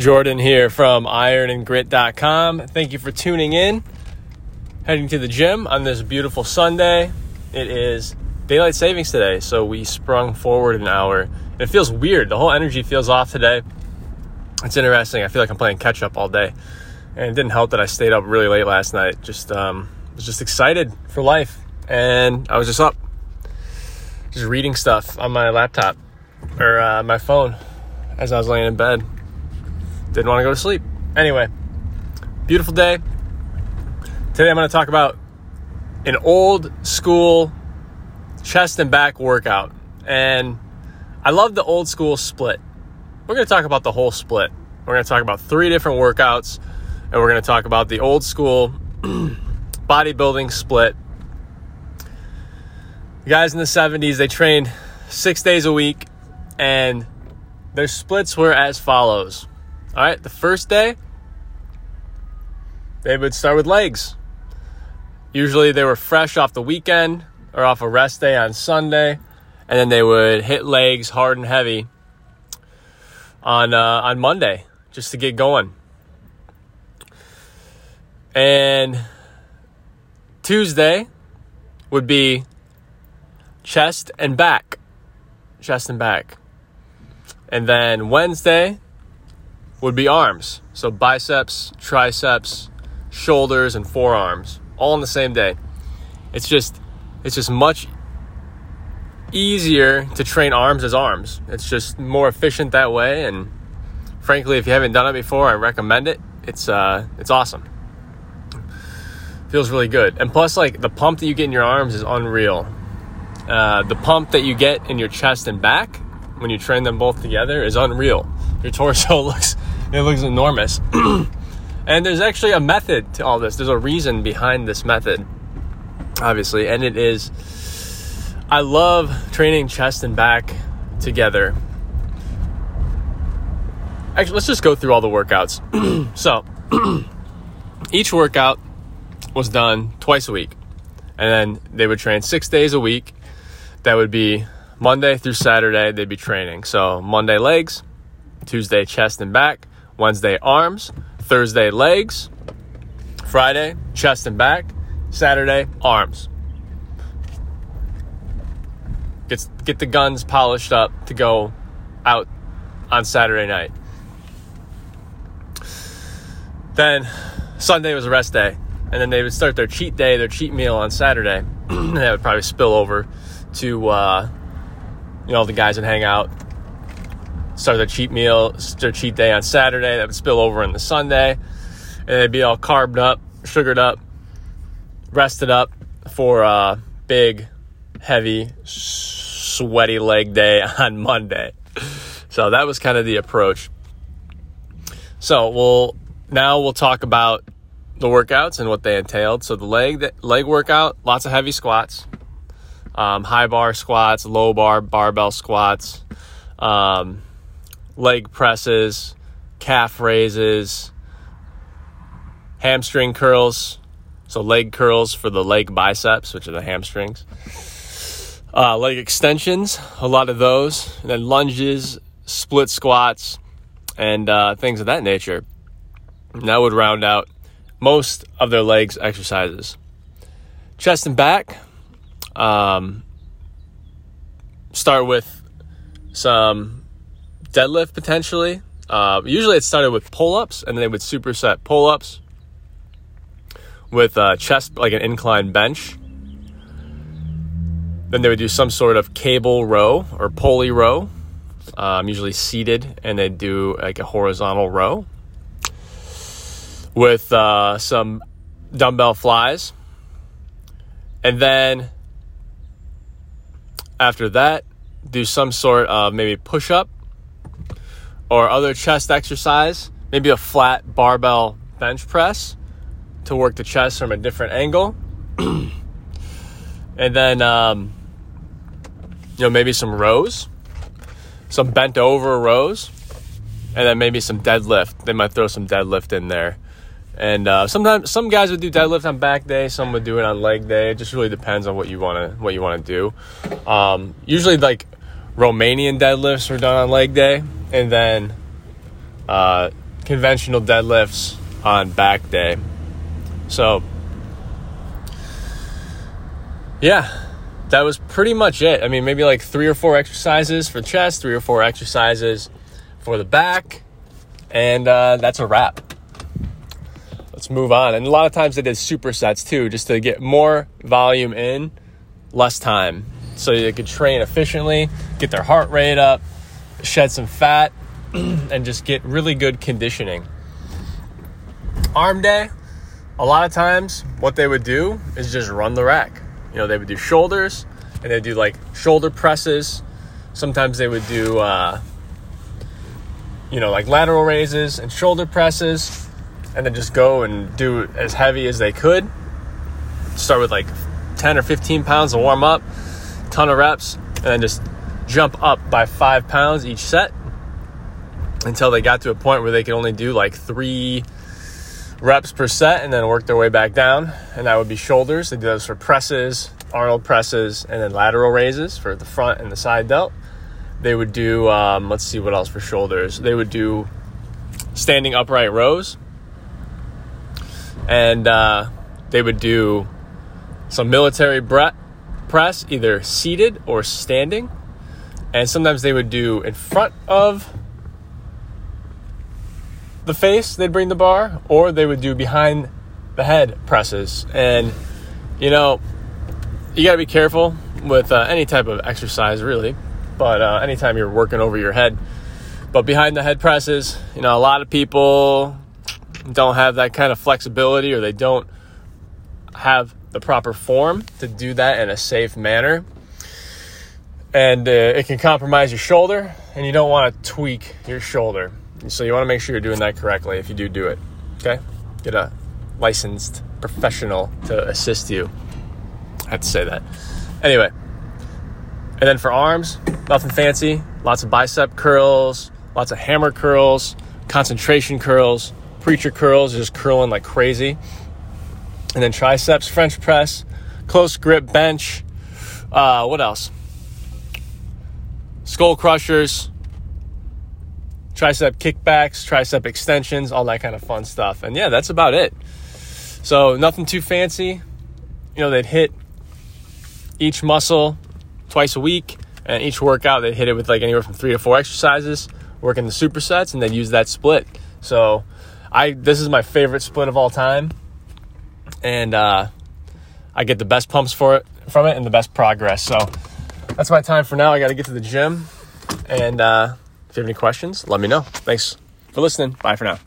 Jordan here from ironandgrit.com. Thank you for tuning in. Heading to the gym on this beautiful Sunday. It is daylight savings today, so we sprung forward an hour. It feels weird. The whole energy feels off today. It's interesting. I feel like I'm playing catch up all day. And it didn't help that I stayed up really late last night. Just um, was just excited for life. And I was just up, just reading stuff on my laptop or uh, my phone as I was laying in bed didn't want to go to sleep. Anyway, beautiful day. Today I'm going to talk about an old school chest and back workout. And I love the old school split. We're going to talk about the whole split. We're going to talk about three different workouts, and we're going to talk about the old school bodybuilding split. The guys in the 70s, they trained six days a week, and their splits were as follows all right, the first day, they would start with legs. Usually they were fresh off the weekend or off a rest day on Sunday, and then they would hit legs hard and heavy on uh, on Monday just to get going. And Tuesday would be chest and back, chest and back, and then Wednesday would be arms. So biceps, triceps, shoulders, and forearms, all on the same day. It's just it's just much easier to train arms as arms. It's just more efficient that way and frankly if you haven't done it before, I recommend it. It's uh it's awesome. Feels really good. And plus like the pump that you get in your arms is unreal. Uh, the pump that you get in your chest and back when you train them both together is unreal. Your torso looks it looks enormous. and there's actually a method to all this. There's a reason behind this method, obviously, and it is I love training chest and back together. Actually, let's just go through all the workouts. so, each workout was done twice a week. And then they would train six days a week. That would be Monday through Saturday, they'd be training. So, Monday legs, Tuesday chest and back, Wednesday, arms. Thursday, legs. Friday, chest and back. Saturday, arms. Get, get the guns polished up to go out on Saturday night. Then Sunday was a rest day. And then they would start their cheat day, their cheat meal on Saturday. that would probably spill over to, uh, you know, the guys would hang out start their cheat meal, their cheat day on Saturday. That would spill over in the Sunday. And they'd be all carbed up, sugared up, rested up for a big, heavy, sweaty leg day on Monday. So that was kind of the approach. So we'll now we'll talk about the workouts and what they entailed. So the leg leg workout, lots of heavy squats, um, high bar squats, low bar barbell squats, um, leg presses, calf raises, hamstring curls, so leg curls for the leg biceps, which are the hamstrings. Uh, leg extensions, a lot of those, and then lunges, split squats, and uh, things of that nature. And that would round out most of their legs exercises. Chest and back, um, start with some deadlift potentially. Uh, usually it started with pull ups and then they would superset pull ups with a chest, like an incline bench. Then they would do some sort of cable row or pulley row, um, usually seated, and they'd do like a horizontal row with uh, some dumbbell flies. And then after that, do some sort of maybe push up or other chest exercise, maybe a flat barbell bench press to work the chest from a different angle. and then, um, you know, maybe some rows, some bent over rows, and then maybe some deadlift. They might throw some deadlift in there. And uh, sometimes some guys would do deadlift on back day, some would do it on leg day. It just really depends on what you want to what you want to do. Um, usually, like Romanian deadlifts were done on leg day, and then uh, conventional deadlifts on back day. So, yeah, that was pretty much it. I mean, maybe like three or four exercises for chest, three or four exercises for the back, and uh, that's a wrap. Let's move on. And a lot of times they did supersets too, just to get more volume in, less time. So they could train efficiently, get their heart rate up, shed some fat, and just get really good conditioning. Arm day, a lot of times what they would do is just run the rack. You know, they would do shoulders and they'd do like shoulder presses. Sometimes they would do, uh, you know, like lateral raises and shoulder presses, and then just go and do as heavy as they could. Start with like 10 or 15 pounds to warm up, ton of reps, and then just jump up by five pounds each set until they got to a point where they could only do like three reps per set and then work their way back down. And that would be shoulders. They do those for presses, Arnold presses, and then lateral raises for the front and the side delt. They would do, um, let's see what else for shoulders. They would do standing upright rows. And uh, they would do some military bre- press, either seated or standing. And sometimes they would do in front of the face, they'd bring the bar, or they would do behind the head presses. And, you know, you got to be careful with uh, any type of exercise, really, but uh, anytime you're working over your head. But behind the head presses, you know, a lot of people don't have that kind of flexibility or they don't have the proper form to do that in a safe manner. And uh, it can compromise your shoulder, and you don't want to tweak your shoulder. So you want to make sure you're doing that correctly if you do do it. Okay? Get a licensed professional to assist you. I have to say that. Anyway, and then for arms, nothing fancy. Lots of bicep curls, lots of hammer curls, concentration curls, preacher curls, just curling like crazy. And then triceps, French press, close grip bench. Uh, what else? Skull crushers, tricep kickbacks, tricep extensions, all that kind of fun stuff. And yeah, that's about it. So nothing too fancy. You know, they'd hit each muscle twice a week, and each workout they'd hit it with like anywhere from three to four exercises, working the supersets, and they'd use that split. So I this is my favorite split of all time, and uh, I get the best pumps for it from it and the best progress. So that's my time for now. I got to get to the gym, and uh, if you have any questions, let me know. Thanks for listening. Bye for now.